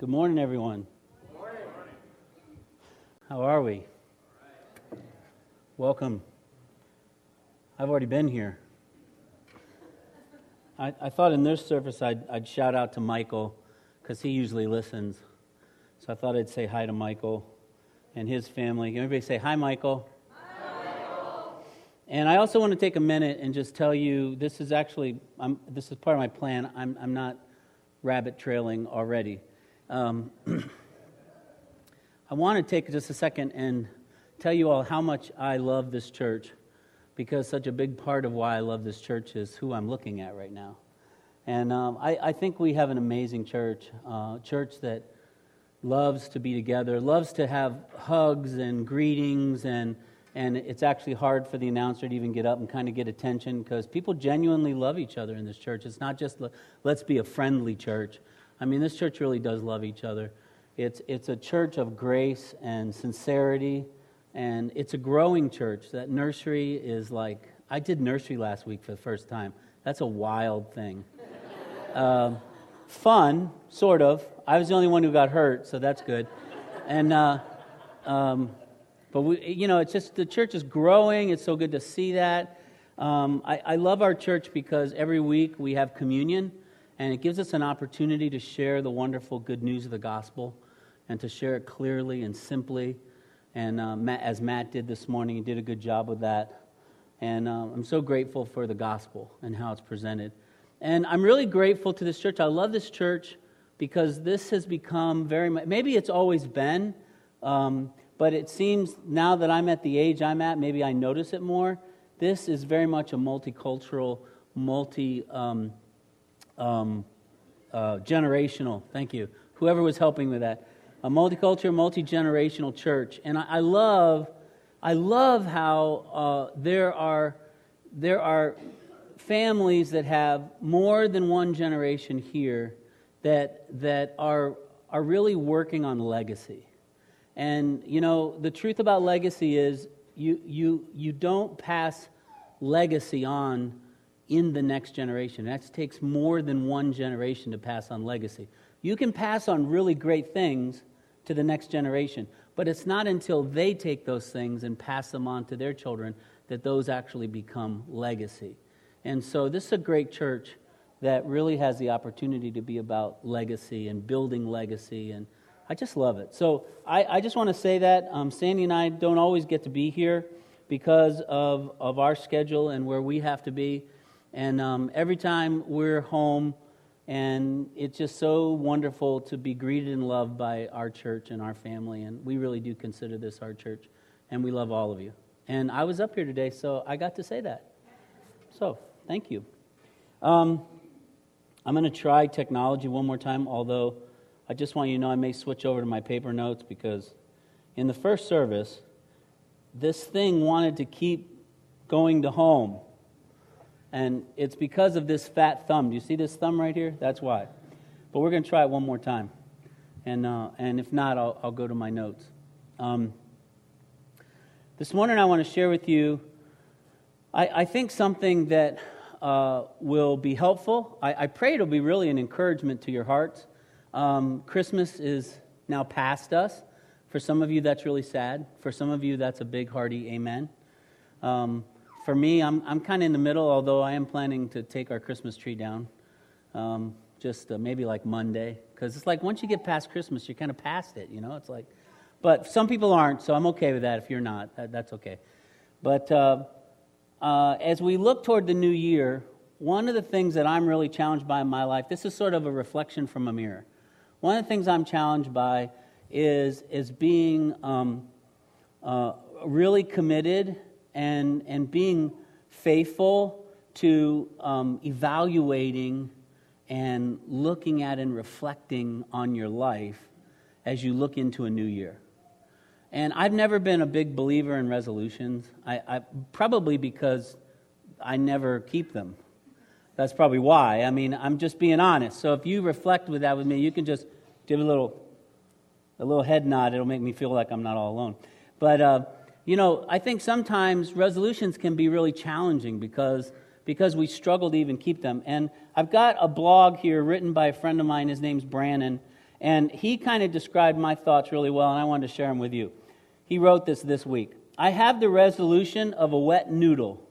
Good morning, everyone. How are we? Welcome. I've already been here. I, I thought in this service I'd, I'd shout out to Michael because he usually listens. So I thought I'd say hi to Michael and his family. Can everybody say hi, Michael. hi, Michael. And I also want to take a minute and just tell you this is actually I'm, this is part of my plan. I'm, I'm not rabbit trailing already. Um, I want to take just a second and tell you all how much I love this church because such a big part of why I love this church is who I'm looking at right now. And um, I, I, think we have an amazing church, uh, church that loves to be together, loves to have hugs and greetings and and it's actually hard for the announcer to even get up and kind of get attention because people genuinely love each other in this church. It's not just let's be a friendly church. I mean, this church really does love each other. It's, it's a church of grace and sincerity, and it's a growing church. That nursery is like, I did nursery last week for the first time. That's a wild thing. uh, fun, sort of. I was the only one who got hurt, so that's good. And, uh, um, but we, you know, it's just the church is growing. It's so good to see that. Um, I, I love our church because every week we have communion, and it gives us an opportunity to share the wonderful good news of the gospel and to share it clearly and simply. And uh, Matt, as Matt did this morning, he did a good job with that. And uh, I'm so grateful for the gospel and how it's presented. And I'm really grateful to this church. I love this church because this has become very much, maybe it's always been, um, but it seems now that I'm at the age I'm at, maybe I notice it more. This is very much a multicultural, multi um, um, uh, generational, thank you, whoever was helping with that, a multicultural, multi generational church. And I, I, love, I love how uh, there are there are families that have more than one generation here that that are are really working on legacy and, you know, the truth about legacy is you, you, you don't pass legacy on in the next generation. That takes more than one generation to pass on legacy. You can pass on really great things to the next generation, but it's not until they take those things and pass them on to their children that those actually become legacy. And so, this is a great church that really has the opportunity to be about legacy and building legacy and I just love it. So I, I just want to say that um, Sandy and I don't always get to be here because of, of our schedule and where we have to be. And um, every time we're home, and it's just so wonderful to be greeted and loved by our church and our family. And we really do consider this our church, and we love all of you. And I was up here today, so I got to say that. So thank you. Um, I'm going to try technology one more time, although. I just want you to know I may switch over to my paper notes because in the first service, this thing wanted to keep going to home. And it's because of this fat thumb. Do you see this thumb right here? That's why. But we're going to try it one more time. And, uh, and if not, I'll, I'll go to my notes. Um, this morning, I want to share with you, I, I think, something that uh, will be helpful. I, I pray it'll be really an encouragement to your hearts. Um, Christmas is now past us. For some of you, that's really sad. For some of you, that's a big, hearty amen. Um, for me, I'm, I'm kind of in the middle, although I am planning to take our Christmas tree down. Um, just uh, maybe like Monday. Because it's like once you get past Christmas, you're kind of past it, you know? It's like, but some people aren't, so I'm okay with that if you're not. That, that's okay. But uh, uh, as we look toward the new year, one of the things that I'm really challenged by in my life, this is sort of a reflection from a mirror. One of the things I'm challenged by is, is being um, uh, really committed and, and being faithful to um, evaluating and looking at and reflecting on your life as you look into a new year. And I've never been a big believer in resolutions, I, I, probably because I never keep them. That's probably why. I mean, I'm just being honest. So if you reflect with that with me, you can just give a little, a little head nod. It'll make me feel like I'm not all alone. But, uh, you know, I think sometimes resolutions can be really challenging because, because we struggle to even keep them. And I've got a blog here written by a friend of mine. His name's Brannon. And he kind of described my thoughts really well, and I wanted to share them with you. He wrote this this week. I have the resolution of a wet noodle.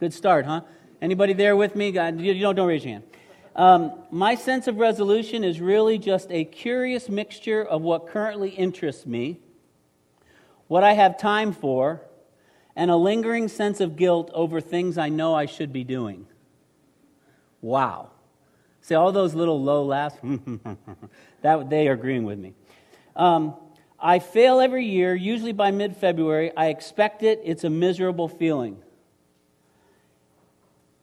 Good start, huh? Anybody there with me? God you don't, don't raise your hand. Um, my sense of resolution is really just a curious mixture of what currently interests me, what I have time for, and a lingering sense of guilt over things I know I should be doing. Wow. See, all those little low laughs, that, they are agreeing with me. Um, I fail every year, usually by mid February. I expect it, it's a miserable feeling.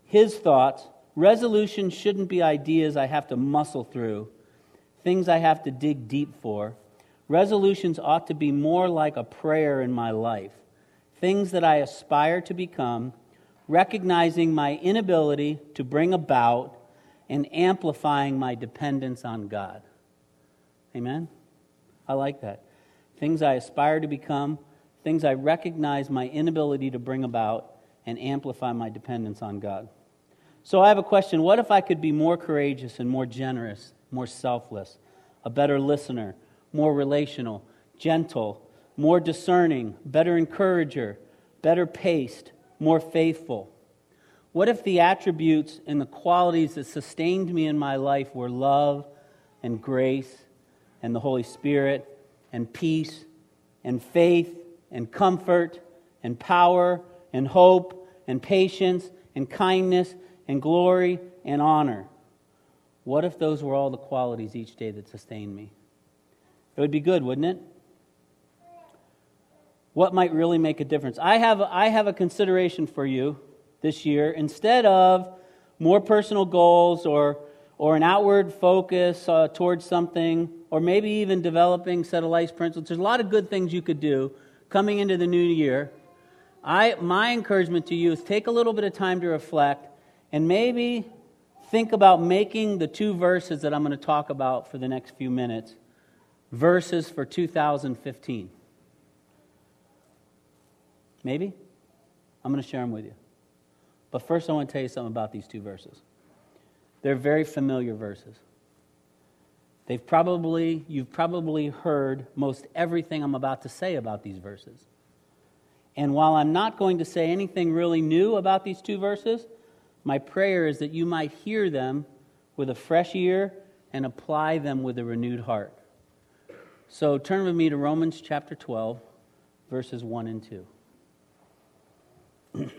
His thoughts resolution shouldn't be ideas I have to muscle through, things I have to dig deep for. Resolutions ought to be more like a prayer in my life, things that I aspire to become, recognizing my inability to bring about and amplifying my dependence on God. Amen? I like that. Things I aspire to become, things I recognize my inability to bring about and amplify my dependence on God. So I have a question. What if I could be more courageous and more generous, more selfless, a better listener, more relational, gentle, more discerning, better encourager, better paced, more faithful? What if the attributes and the qualities that sustained me in my life were love and grace and the Holy Spirit and peace and faith and comfort and power and hope and patience and kindness and glory and honor. What if those were all the qualities each day that sustained me? It would be good, wouldn't it? What might really make a difference? I have, I have a consideration for you this year. Instead of more personal goals or, or an outward focus uh, towards something, or maybe even developing set of life principles, there's a lot of good things you could do coming into the new year. I, my encouragement to you is take a little bit of time to reflect and maybe think about making the two verses that I'm going to talk about for the next few minutes verses for 2015. Maybe? I'm going to share them with you. But first, I want to tell you something about these two verses. They're very familiar verses. They've probably, you've probably heard most everything I'm about to say about these verses. And while I'm not going to say anything really new about these two verses, my prayer is that you might hear them with a fresh ear and apply them with a renewed heart. So turn with me to Romans chapter 12, verses 1 and 2.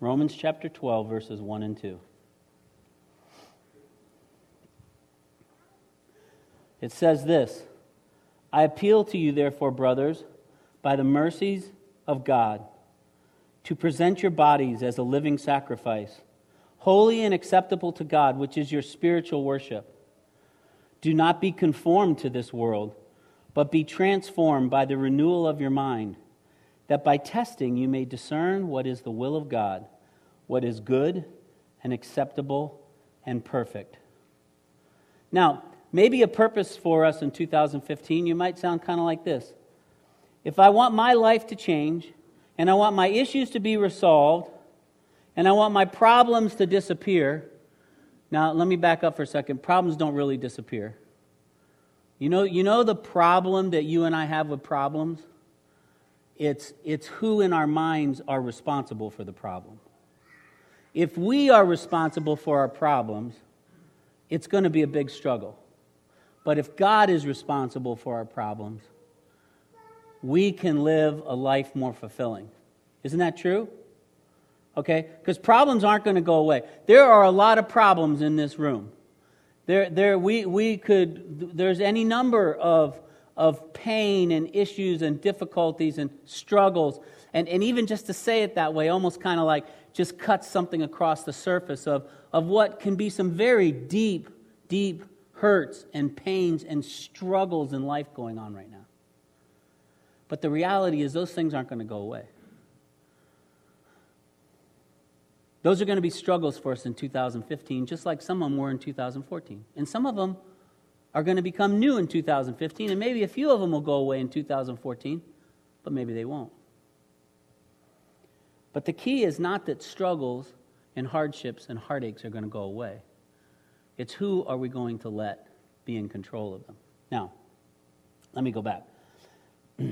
Romans chapter 12, verses 1 and 2. It says this I appeal to you, therefore, brothers by the mercies of God, to present your bodies as a living sacrifice, holy and acceptable to God, which is your spiritual worship. Do not be conformed to this world, but be transformed by the renewal of your mind, that by testing you may discern what is the will of God, what is good and acceptable and perfect. Now, maybe a purpose for us in 2015, you might sound kind of like this if I want my life to change, and I want my issues to be resolved, and I want my problems to disappear, now let me back up for a second. Problems don't really disappear. You know, you know the problem that you and I have with problems? It's, it's who in our minds are responsible for the problem. If we are responsible for our problems, it's going to be a big struggle. But if God is responsible for our problems, we can live a life more fulfilling. Isn't that true? Okay? Because problems aren't going to go away. There are a lot of problems in this room. There, there, we, we could, there's any number of, of pain and issues and difficulties and struggles. And, and even just to say it that way, almost kind of like just cuts something across the surface of, of what can be some very deep, deep hurts and pains and struggles in life going on right now. But the reality is, those things aren't going to go away. Those are going to be struggles for us in 2015, just like some of them were in 2014. And some of them are going to become new in 2015, and maybe a few of them will go away in 2014, but maybe they won't. But the key is not that struggles and hardships and heartaches are going to go away. It's who are we going to let be in control of them. Now, let me go back.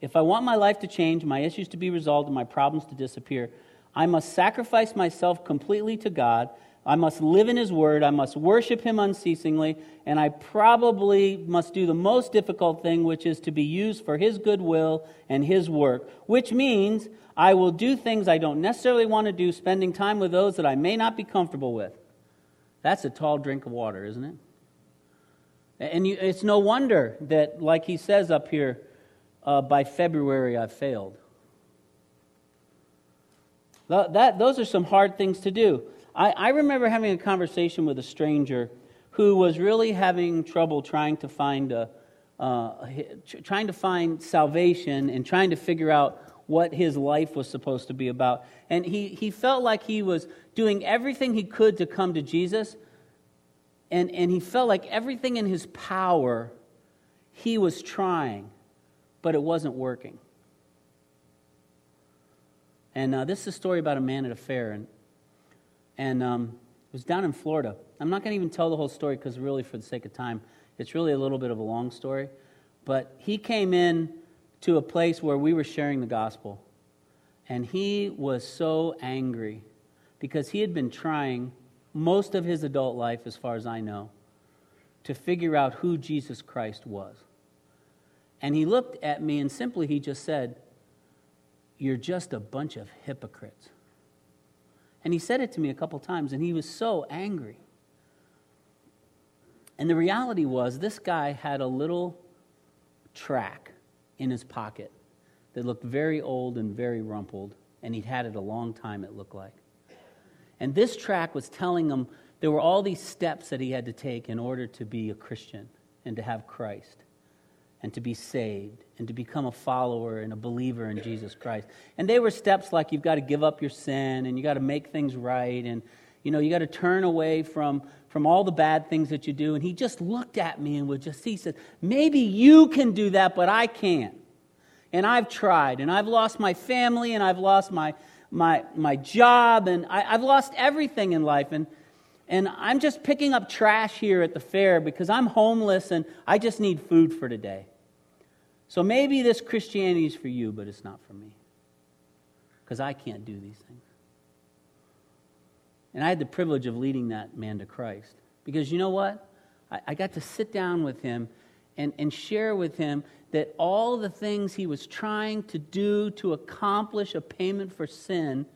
if I want my life to change, my issues to be resolved, and my problems to disappear, I must sacrifice myself completely to God. I must live in His Word. I must worship Him unceasingly. And I probably must do the most difficult thing, which is to be used for His goodwill and His work, which means I will do things I don't necessarily want to do, spending time with those that I may not be comfortable with. That's a tall drink of water, isn't it? And you, it's no wonder that, like he says up here, uh, by February I've failed. That, those are some hard things to do. I, I remember having a conversation with a stranger who was really having trouble trying to find a, uh, trying to find salvation and trying to figure out what his life was supposed to be about. And he, he felt like he was doing everything he could to come to Jesus. And, and he felt like everything in his power he was trying, but it wasn't working. And uh, this is a story about a man at a fair, and, and um, it was down in Florida. I'm not going to even tell the whole story because, really, for the sake of time, it's really a little bit of a long story. But he came in to a place where we were sharing the gospel, and he was so angry because he had been trying most of his adult life, as far as I know, to figure out who Jesus Christ was. And he looked at me and simply he just said, you're just a bunch of hypocrites. And he said it to me a couple times, and he was so angry. And the reality was, this guy had a little tract in his pocket that looked very old and very rumpled, and he'd had it a long time, it looked like. And this tract was telling him there were all these steps that he had to take in order to be a Christian and to have Christ and to be saved and to become a follower and a believer in Jesus Christ. And they were steps like you've got to give up your sin and you got to make things right and you know you got to turn away from from all the bad things that you do and he just looked at me and would just he said maybe you can do that but I can't. And I've tried and I've lost my family and I've lost my my my job and I, I've lost everything in life and and I'm just picking up trash here at the fair because I'm homeless and I just need food for today. So maybe this Christianity is for you, but it's not for me. Because I can't do these things. And I had the privilege of leading that man to Christ. Because you know what? I, I got to sit down with him and, and share with him that all the things he was trying to do to accomplish a payment for sin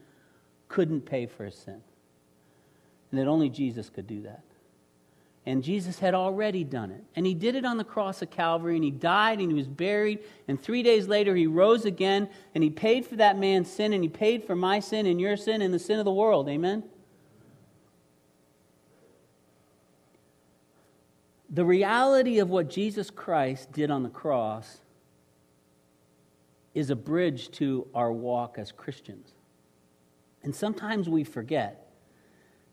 couldn't pay for his sin. And that only Jesus could do that. And Jesus had already done it. And he did it on the cross of Calvary, and he died, and he was buried. And three days later, he rose again, and he paid for that man's sin, and he paid for my sin, and your sin, and the sin of the world. Amen? The reality of what Jesus Christ did on the cross is a bridge to our walk as Christians. And sometimes we forget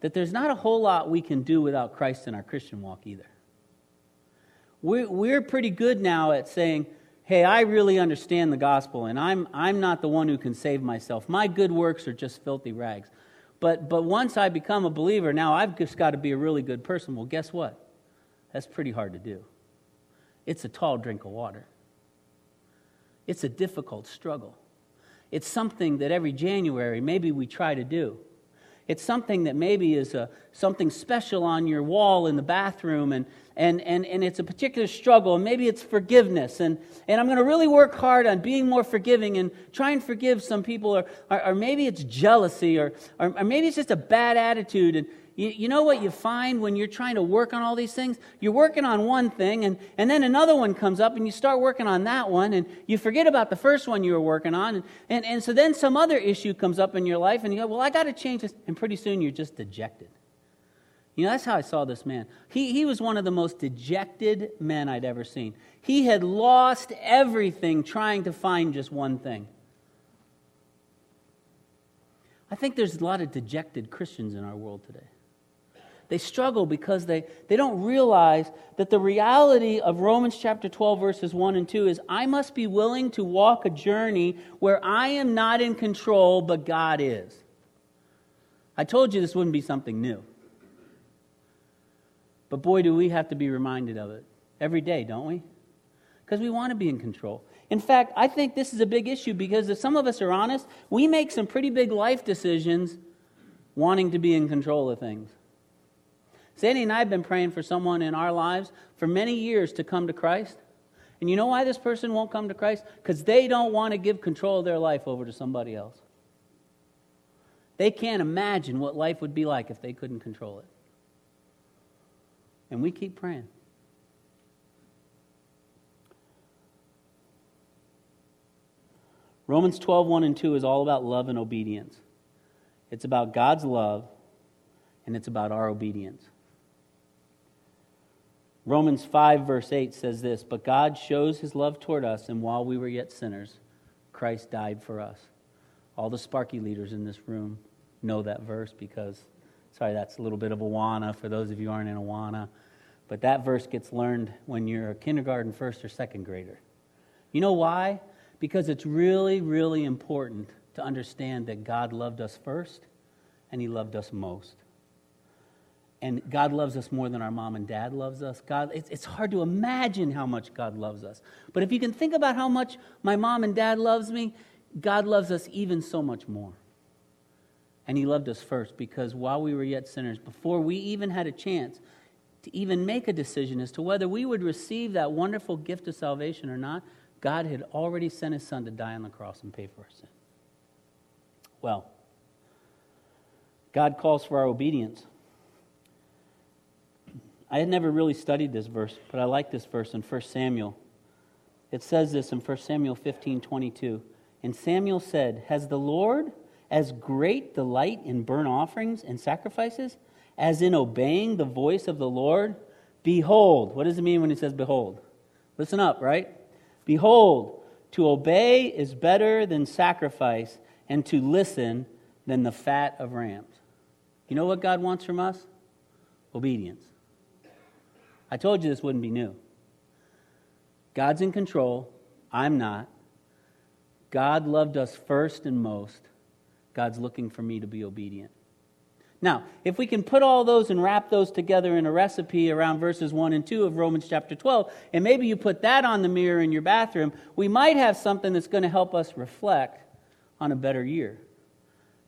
that there's not a whole lot we can do without Christ in our Christian walk either. We're, pretty good now at saying, hey, I really understand the gospel, and I'm, I'm not the one who can save myself. My good works are just filthy rags. But, but once I become a believer, now I've just got to be a really good person. Well, guess what? That's pretty hard to do. It's a tall drink of water, it's a difficult struggle. It's something that every January maybe we try to do. It's something that maybe is a, something special on your wall in the bathroom, and, and, and, and it's a particular struggle, and maybe it's forgiveness. And, and I'm going to really work hard on being more forgiving and try and forgive some people, or, or, or maybe it's jealousy, or, or, or maybe it's just a bad attitude. And, you, you know what you find when you're trying to work on all these things? You're working on one thing, and, and then another one comes up, and you start working on that one, and you forget about the first one you were working on. And, and, and so then some other issue comes up in your life, and you go, Well, I got to change this. And pretty soon you're just dejected. You know, that's how I saw this man. He, he was one of the most dejected men I'd ever seen. He had lost everything trying to find just one thing. I think there's a lot of dejected Christians in our world today. They struggle because they, they don't realize that the reality of Romans chapter 12, verses 1 and 2 is I must be willing to walk a journey where I am not in control, but God is. I told you this wouldn't be something new. But boy, do we have to be reminded of it every day, don't we? Because we want to be in control. In fact, I think this is a big issue because if some of us are honest, we make some pretty big life decisions wanting to be in control of things. Sandy and I have been praying for someone in our lives for many years to come to Christ. And you know why this person won't come to Christ? Because they don't want to give control of their life over to somebody else. They can't imagine what life would be like if they couldn't control it. And we keep praying. Romans 12, 1 and 2 is all about love and obedience. It's about God's love, and it's about our obedience. Romans 5, verse 8 says this But God shows his love toward us, and while we were yet sinners, Christ died for us. All the Sparky leaders in this room know that verse because, sorry, that's a little bit of Awana for those of you aren't in Awana. But that verse gets learned when you're a kindergarten first or second grader. You know why? Because it's really, really important to understand that God loved us first and he loved us most and God loves us more than our mom and dad loves us. God, it's, it's hard to imagine how much God loves us. But if you can think about how much my mom and dad loves me, God loves us even so much more. And he loved us first because while we were yet sinners, before we even had a chance to even make a decision as to whether we would receive that wonderful gift of salvation or not, God had already sent his son to die on the cross and pay for our sin. Well, God calls for our obedience. I had never really studied this verse, but I like this verse in 1 Samuel. It says this in 1 Samuel 15 22. And Samuel said, Has the Lord as great delight in burnt offerings and sacrifices as in obeying the voice of the Lord? Behold, what does it mean when he says behold? Listen up, right? Behold, to obey is better than sacrifice, and to listen than the fat of rams. You know what God wants from us? Obedience. I told you this wouldn't be new. God's in control. I'm not. God loved us first and most. God's looking for me to be obedient. Now, if we can put all those and wrap those together in a recipe around verses 1 and 2 of Romans chapter 12, and maybe you put that on the mirror in your bathroom, we might have something that's going to help us reflect on a better year.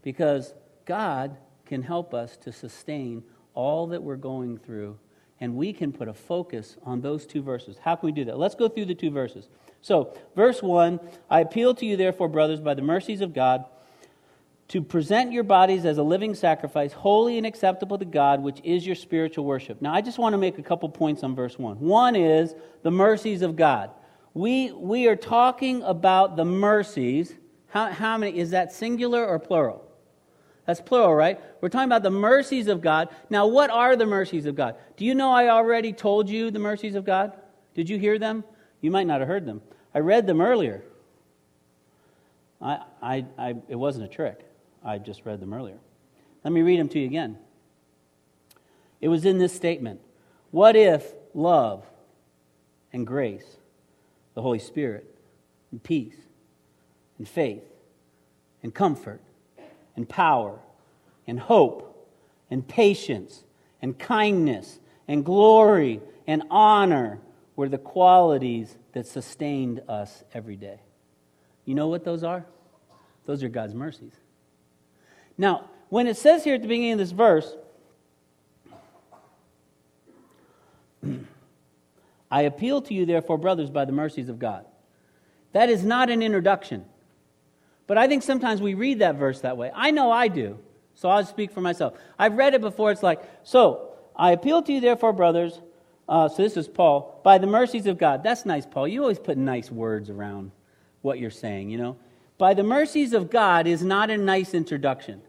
Because God can help us to sustain all that we're going through and we can put a focus on those two verses. How can we do that? Let's go through the two verses. So, verse 1 I appeal to you, therefore, brothers, by the mercies of God, to present your bodies as a living sacrifice, holy and acceptable to God, which is your spiritual worship. Now, I just want to make a couple points on verse 1. One is the mercies of God. We, we are talking about the mercies. How, how many? Is that singular or plural? That's plural, right? We're talking about the mercies of God. Now, what are the mercies of God? Do you know I already told you the mercies of God? Did you hear them? You might not have heard them. I read them earlier. I, I, I, it wasn't a trick. I just read them earlier. Let me read them to you again. It was in this statement What if love and grace, the Holy Spirit, and peace, and faith, and comfort, and power and hope and patience and kindness and glory and honor were the qualities that sustained us every day. You know what those are? Those are God's mercies. Now, when it says here at the beginning of this verse, I appeal to you, therefore, brothers, by the mercies of God. That is not an introduction. But I think sometimes we read that verse that way. I know I do, so I'll speak for myself. I've read it before. It's like, so I appeal to you, therefore, brothers. Uh, so this is Paul, by the mercies of God. That's nice, Paul. You always put nice words around what you're saying, you know. By the mercies of God is not a nice introduction.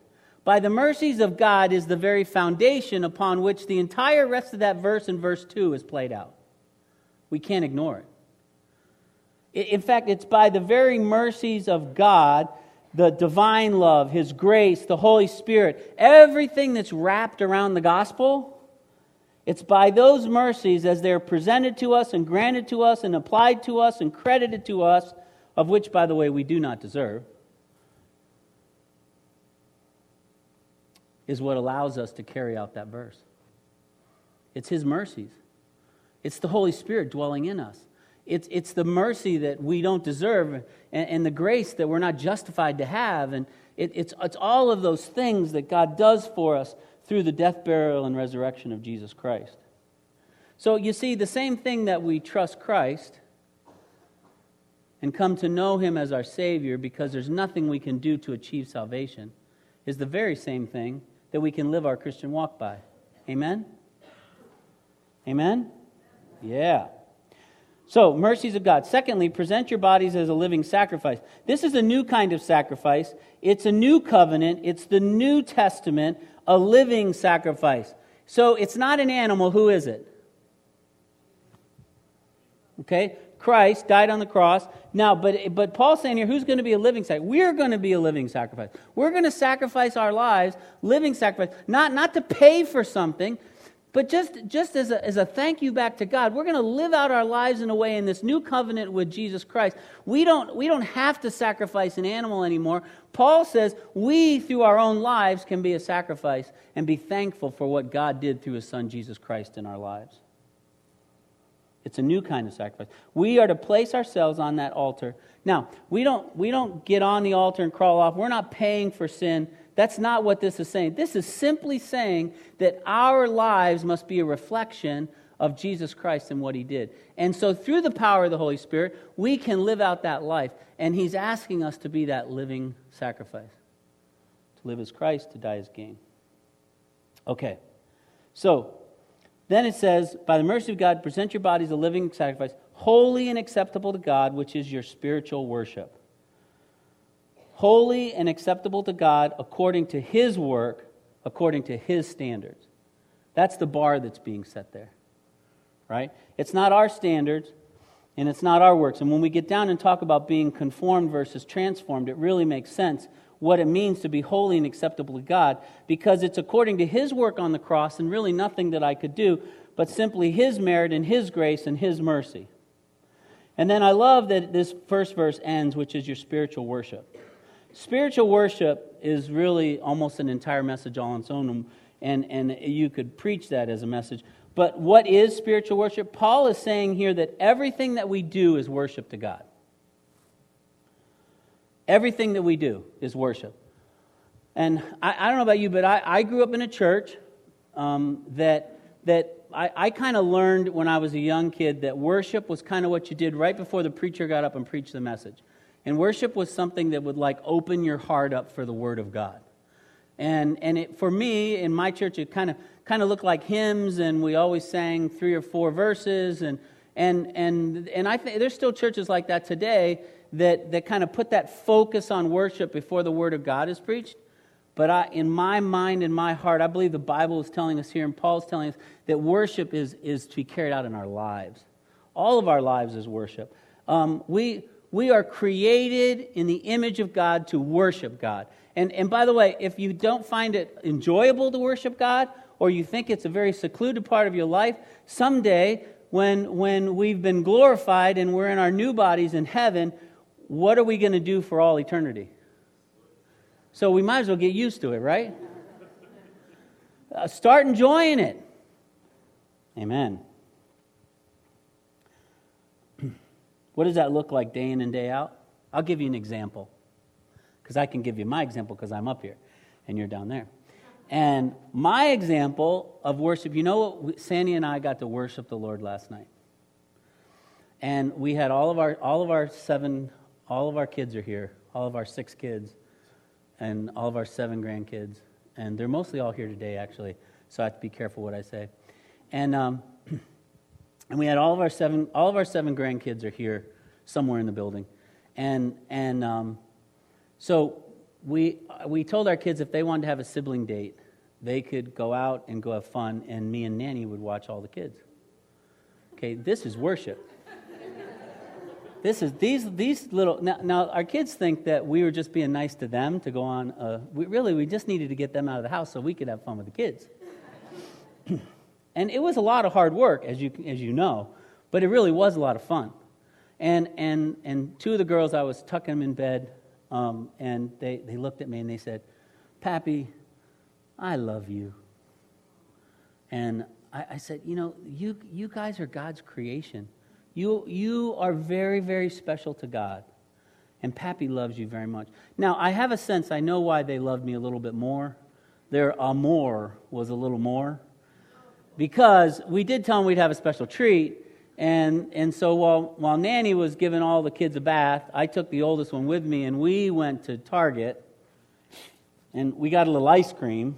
By the mercies of God is the very foundation upon which the entire rest of that verse in verse 2 is played out. We can't ignore it. In fact, it's by the very mercies of God, the divine love, His grace, the Holy Spirit, everything that's wrapped around the gospel, it's by those mercies as they're presented to us and granted to us and applied to us and credited to us, of which, by the way, we do not deserve. is what allows us to carry out that verse. It's His mercies, it's the Holy Spirit dwelling in us. It's, it's the mercy that we don't deserve and, and the grace that we're not justified to have. And it, it's, it's all of those things that God does for us through the death, burial, and resurrection of Jesus Christ. So you see, the same thing that we trust Christ and come to know Him as our Savior because there's nothing we can do to achieve salvation is the very same thing that we can live our Christian walk by. Amen? Amen? Yeah. So, mercies of God. Secondly, present your bodies as a living sacrifice. This is a new kind of sacrifice. It's a new covenant. It's the New Testament, a living sacrifice. So, it's not an animal. Who is it? Okay? Christ died on the cross. Now, but, but Paul's saying here, who's going to be a living sacrifice? We're going to be a living sacrifice. We're going to sacrifice our lives, living sacrifice, not, not to pay for something, but just, just as, a, as a thank you back to God, we're going to live out our lives in a way in this new covenant with Jesus Christ. We don't, we don't have to sacrifice an animal anymore. Paul says we, through our own lives, can be a sacrifice and be thankful for what God did through his son, Jesus Christ, in our lives. It's a new kind of sacrifice. We are to place ourselves on that altar. Now, we don't, we don't get on the altar and crawl off. We're not paying for sin. That's not what this is saying. This is simply saying that our lives must be a reflection of Jesus Christ and what he did. And so, through the power of the Holy Spirit, we can live out that life. And he's asking us to be that living sacrifice to live as Christ, to die as gain. Okay. So, then it says, By the mercy of God, present your bodies a living sacrifice, holy and acceptable to God, which is your spiritual worship. Holy and acceptable to God according to His work, according to His standards. That's the bar that's being set there, right? It's not our standards and it's not our works. And when we get down and talk about being conformed versus transformed, it really makes sense what it means to be holy and acceptable to God because it's according to His work on the cross and really nothing that I could do, but simply His merit and His grace and His mercy. And then I love that this first verse ends, which is your spiritual worship. Spiritual worship is really almost an entire message all on its own, and, and you could preach that as a message. But what is spiritual worship? Paul is saying here that everything that we do is worship to God. Everything that we do is worship. And I, I don't know about you, but I, I grew up in a church um, that, that I, I kind of learned when I was a young kid that worship was kind of what you did right before the preacher got up and preached the message. And worship was something that would like open your heart up for the Word of God. And, and it, for me, in my church, it kind of kind of looked like hymns, and we always sang three or four verses. And, and, and, and I think there's still churches like that today that, that kind of put that focus on worship before the Word of God is preached. But I, in my mind and my heart, I believe the Bible is telling us here, and Paul's telling us that worship is, is to be carried out in our lives. All of our lives is worship. Um, we, we are created in the image of God to worship God. And, and by the way, if you don't find it enjoyable to worship God, or you think it's a very secluded part of your life, someday when, when we've been glorified and we're in our new bodies in heaven, what are we going to do for all eternity? So we might as well get used to it, right? Uh, start enjoying it. Amen. What does that look like day in and day out? I'll give you an example. Because I can give you my example because I'm up here and you're down there. And my example of worship, you know what? Sandy and I got to worship the Lord last night. And we had all of our, all of our seven all of our kids are here, all of our six kids, and all of our seven grandkids. And they're mostly all here today, actually, so I have to be careful what I say. And, um, and we had all of our seven, all of our seven grandkids are here somewhere in the building. And, and um, so we, we told our kids if they wanted to have a sibling date, they could go out and go have fun, and me and Nanny would watch all the kids. Okay, this is worship. This is these these little now, now, our kids think that we were just being nice to them to go on. A, we, really, we just needed to get them out of the house so we could have fun with the kids. and it was a lot of hard work, as you as you know, but it really was a lot of fun. And and and two of the girls, I was tucking them in bed, um, and they they looked at me and they said, "Pappy, I love you. And I, I said, You know, you, you guys are God's creation. You, you are very, very special to God. And Pappy loves you very much. Now, I have a sense, I know why they loved me a little bit more. Their amour was a little more. Because we did tell them we'd have a special treat. And, and so while, while Nanny was giving all the kids a bath, I took the oldest one with me and we went to Target and we got a little ice cream.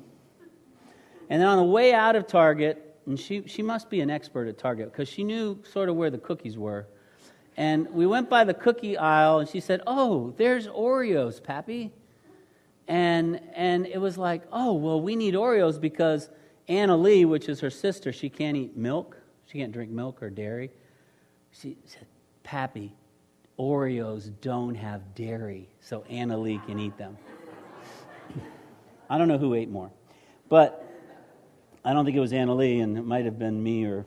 And then on the way out of Target, and she, she must be an expert at Target because she knew sort of where the cookies were. And we went by the cookie aisle, and she said, Oh, there's Oreos, Pappy. And, and it was like, Oh, well, we need Oreos because Anna Lee, which is her sister, she can't eat milk. She can't drink milk or dairy. She said, Pappy, Oreos don't have dairy, so Anna Lee can eat them. I don't know who ate more. But I don't think it was Anna Lee, and it might have been me or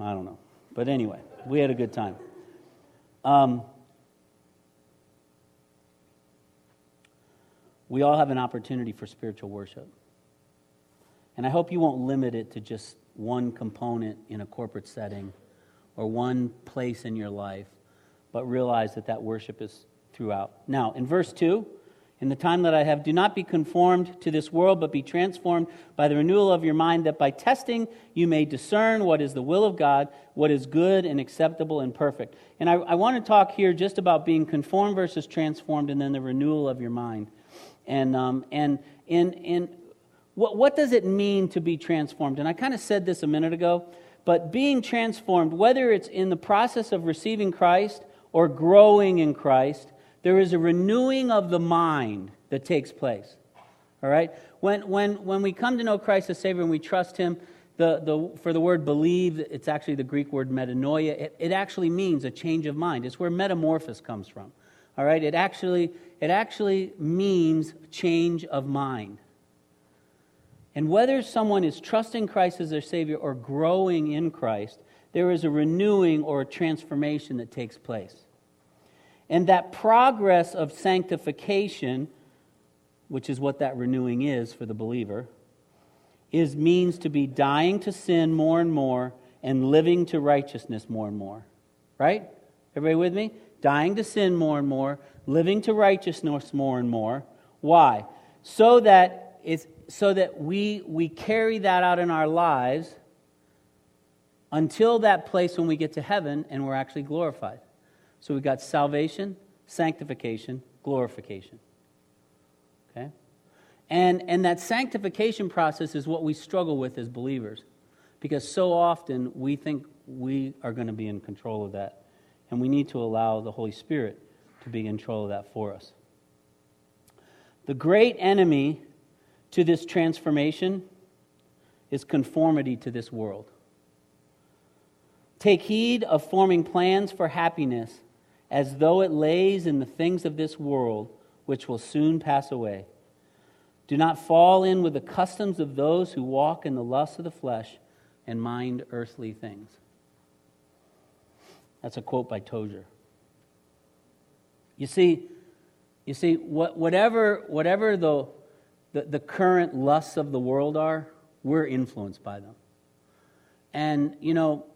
I don't know. But anyway, we had a good time. Um, we all have an opportunity for spiritual worship. And I hope you won't limit it to just one component in a corporate setting or one place in your life, but realize that that worship is throughout. Now, in verse 2, in the time that I have, do not be conformed to this world, but be transformed by the renewal of your mind, that by testing you may discern what is the will of God, what is good and acceptable and perfect. And I, I want to talk here just about being conformed versus transformed, and then the renewal of your mind. And, um, and, and, and what, what does it mean to be transformed? And I kind of said this a minute ago, but being transformed, whether it's in the process of receiving Christ or growing in Christ, there is a renewing of the mind that takes place. All right? When, when, when we come to know Christ as Savior and we trust Him, the, the, for the word believe, it's actually the Greek word metanoia. It, it actually means a change of mind. It's where metamorphosis comes from. All right? It actually, it actually means change of mind. And whether someone is trusting Christ as their Savior or growing in Christ, there is a renewing or a transformation that takes place. And that progress of sanctification, which is what that renewing is for the believer, is means to be dying to sin more and more and living to righteousness more and more. Right? Everybody with me? Dying to sin more and more, living to righteousness more and more. Why? So that it's so that we we carry that out in our lives until that place when we get to heaven and we're actually glorified. So we've got salvation, sanctification, glorification. Okay? And, and that sanctification process is what we struggle with as believers because so often we think we are going to be in control of that. And we need to allow the Holy Spirit to be in control of that for us. The great enemy to this transformation is conformity to this world. Take heed of forming plans for happiness as though it lays in the things of this world, which will soon pass away. Do not fall in with the customs of those who walk in the lusts of the flesh and mind earthly things. That's a quote by Tozer. You see, you see, what, whatever, whatever the, the, the current lusts of the world are, we're influenced by them. And, you know,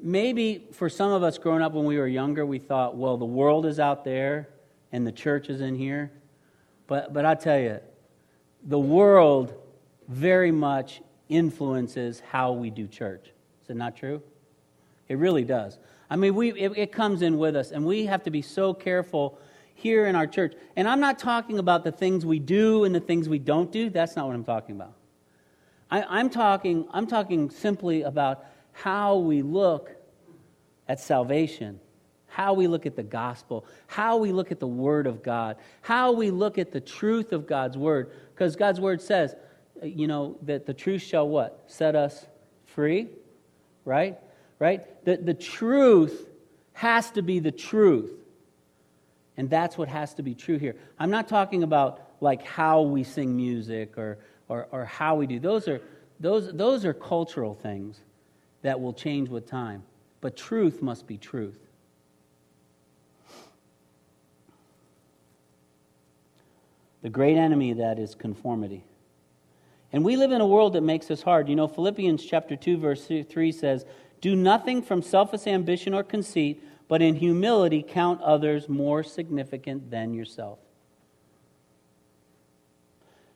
maybe for some of us growing up when we were younger, we thought, well, the world is out there and the church is in here. But, but I tell you, the world very much influences how we do church. Is it not true? It really does. I mean, we, it, it comes in with us, and we have to be so careful here in our church. And I'm not talking about the things we do and the things we don't do. That's not what I'm talking about. I, I'm, talking, I'm talking simply about how we look at salvation, how we look at the gospel, how we look at the Word of God, how we look at the truth of God's Word. Because God's Word says, you know, that the truth shall what? Set us free, right? Right? The, the truth has to be the truth. And that's what has to be true here. I'm not talking about like how we sing music or, or, or how we do. Those are, those, those are cultural things that will change with time. But truth must be truth. The great enemy that is conformity. And we live in a world that makes this hard. You know, Philippians chapter 2 verse 3 says, "Do nothing from selfish ambition or conceit, but in humility count others more significant than yourself."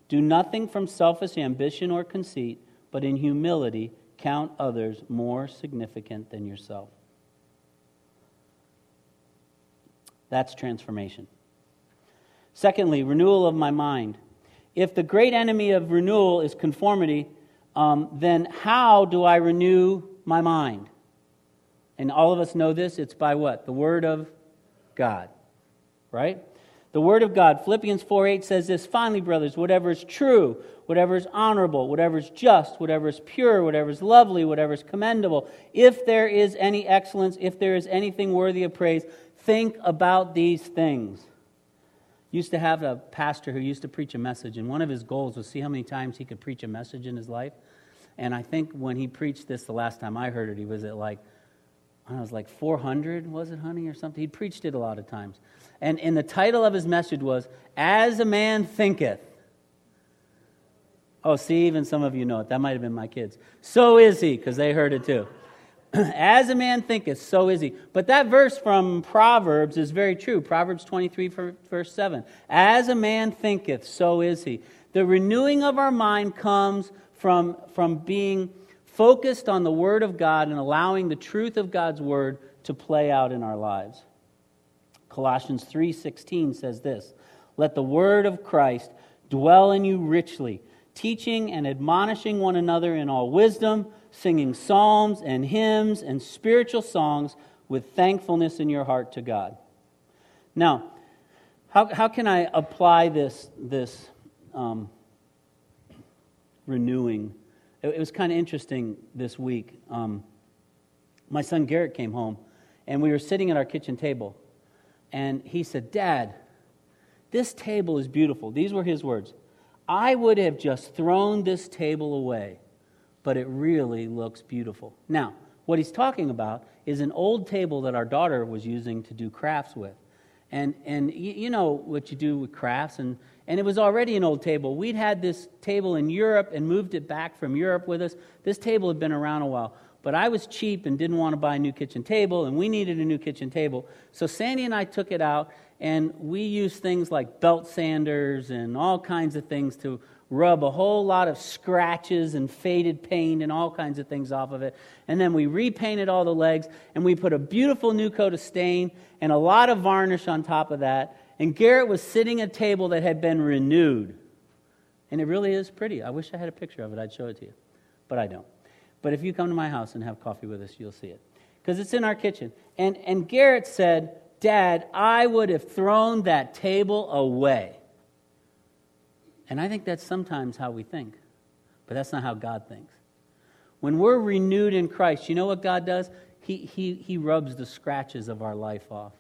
Do nothing from selfish ambition or conceit, but in humility count others more significant than yourself. That's transformation. Secondly, renewal of my mind. If the great enemy of renewal is conformity, um, then how do I renew my mind? And all of us know this it's by what? The Word of God, right? The Word of God. Philippians 4 8 says this Finally, brothers, whatever is true, whatever is honorable, whatever is just, whatever is pure, whatever is lovely, whatever is commendable, if there is any excellence, if there is anything worthy of praise, think about these things. Used to have a pastor who used to preach a message, and one of his goals was see how many times he could preach a message in his life. And I think when he preached this the last time I heard it, he was at like, I was like 400, was it, honey, or something? He preached it a lot of times. And, and the title of his message was, As a Man Thinketh. Oh, see, even some of you know it. That might have been my kids. So is he, because they heard it too. As a man thinketh, so is he. But that verse from Proverbs is very true. Proverbs 23, verse 7. As a man thinketh, so is he. The renewing of our mind comes from, from being focused on the Word of God and allowing the truth of God's Word to play out in our lives. Colossians 3:16 says this, "Let the word of Christ dwell in you richly, teaching and admonishing one another in all wisdom, singing psalms and hymns and spiritual songs with thankfulness in your heart to God." Now, how, how can I apply this, this um, renewing? It, it was kind of interesting this week. Um, my son Garrett came home, and we were sitting at our kitchen table and he said, Dad, this table is beautiful. These were his words. I would have just thrown this table away, but it really looks beautiful. Now, what he's talking about is an old table that our daughter was using to do crafts with. And, and you, you know what you do with crafts, and, and it was already an old table. We'd had this table in Europe and moved it back from Europe with us. This table had been around a while. But I was cheap and didn't want to buy a new kitchen table, and we needed a new kitchen table. So Sandy and I took it out, and we used things like belt sanders and all kinds of things to rub a whole lot of scratches and faded paint and all kinds of things off of it. And then we repainted all the legs, and we put a beautiful new coat of stain and a lot of varnish on top of that. And Garrett was sitting at a table that had been renewed. And it really is pretty. I wish I had a picture of it. I'd show it to you. But I don't. But if you come to my house and have coffee with us, you'll see it. Because it's in our kitchen. And, and Garrett said, Dad, I would have thrown that table away. And I think that's sometimes how we think. But that's not how God thinks. When we're renewed in Christ, you know what God does? He, he, he rubs the scratches of our life off.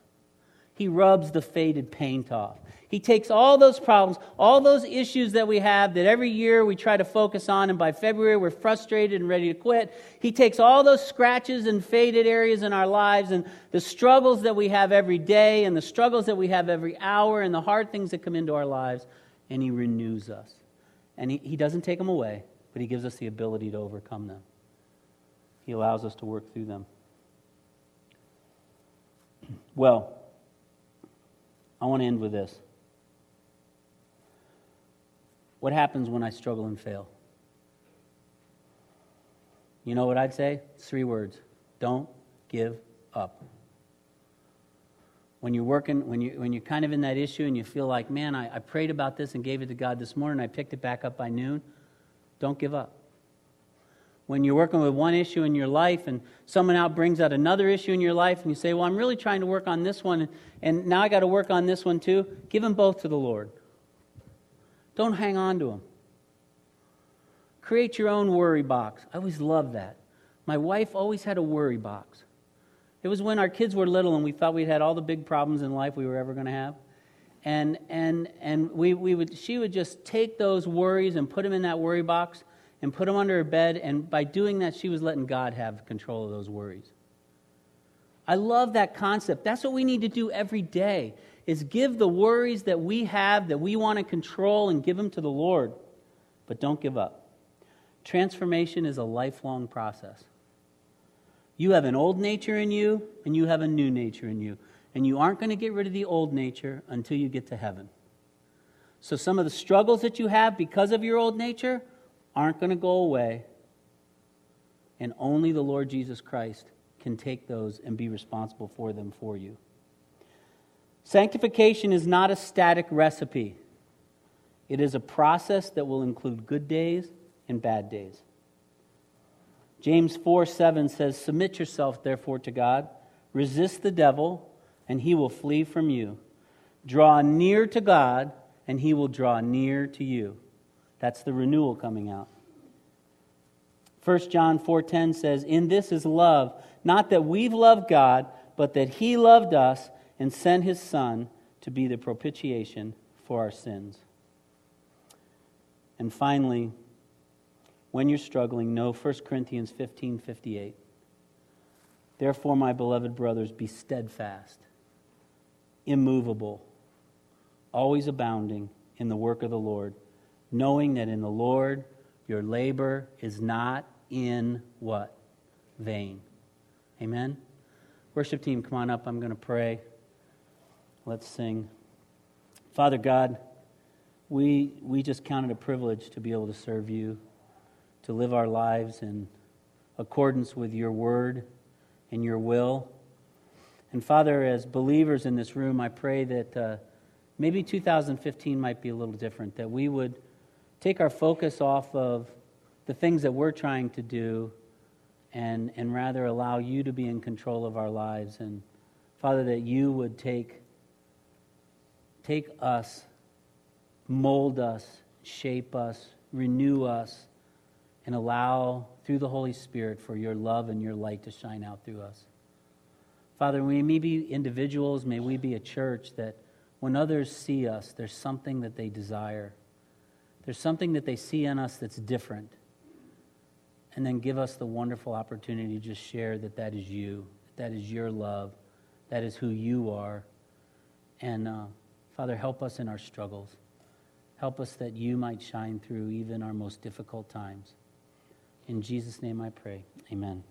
He rubs the faded paint off. He takes all those problems, all those issues that we have that every year we try to focus on, and by February we're frustrated and ready to quit. He takes all those scratches and faded areas in our lives and the struggles that we have every day and the struggles that we have every hour and the hard things that come into our lives, and He renews us. And He, he doesn't take them away, but He gives us the ability to overcome them. He allows us to work through them. Well, I want to end with this. What happens when I struggle and fail? You know what I'd say? It's three words don't give up. When you're working, when, you, when you're kind of in that issue and you feel like, man, I, I prayed about this and gave it to God this morning, I picked it back up by noon, don't give up. When you're working with one issue in your life and someone out brings out another issue in your life and you say, well, I'm really trying to work on this one and now I got to work on this one too, give them both to the Lord. Don't hang on to them. Create your own worry box. I always loved that. My wife always had a worry box. It was when our kids were little and we thought we'd had all the big problems in life we were ever going to have. And, and, and we, we would, she would just take those worries and put them in that worry box and put them under her bed. And by doing that, she was letting God have control of those worries. I love that concept. That's what we need to do every day is give the worries that we have that we want to control and give them to the Lord. But don't give up. Transformation is a lifelong process. You have an old nature in you, and you have a new nature in you. And you aren't going to get rid of the old nature until you get to heaven. So, some of the struggles that you have because of your old nature aren't going to go away. And only the Lord Jesus Christ can take those and be responsible for them for you. Sanctification is not a static recipe, it is a process that will include good days and bad days. James 4 7 says, Submit yourself, therefore, to God, resist the devil, and he will flee from you. Draw near to God, and he will draw near to you. That's the renewal coming out. 1 John 4:10 says, "In this is love, not that we've loved God, but that he loved us and sent his son to be the propitiation for our sins." And finally, when you're struggling, know 1 Corinthians 15 58. Therefore, my beloved brothers, be steadfast, immovable, always abounding in the work of the Lord, knowing that in the Lord your labor is not in what? Vain. Amen? Worship team, come on up. I'm going to pray. Let's sing. Father God, we, we just count it a privilege to be able to serve you to live our lives in accordance with your word and your will. And Father, as believers in this room, I pray that uh, maybe 2015 might be a little different, that we would take our focus off of the things that we're trying to do and, and rather allow you to be in control of our lives. And Father, that you would take, take us, mold us, shape us, renew us and allow through the Holy Spirit for your love and your light to shine out through us. Father, we may be individuals, may we be a church that when others see us, there's something that they desire. There's something that they see in us that's different. And then give us the wonderful opportunity to just share that that is you, that, that is your love, that is who you are. And uh, Father, help us in our struggles. Help us that you might shine through even our most difficult times. In Jesus' name I pray. Amen.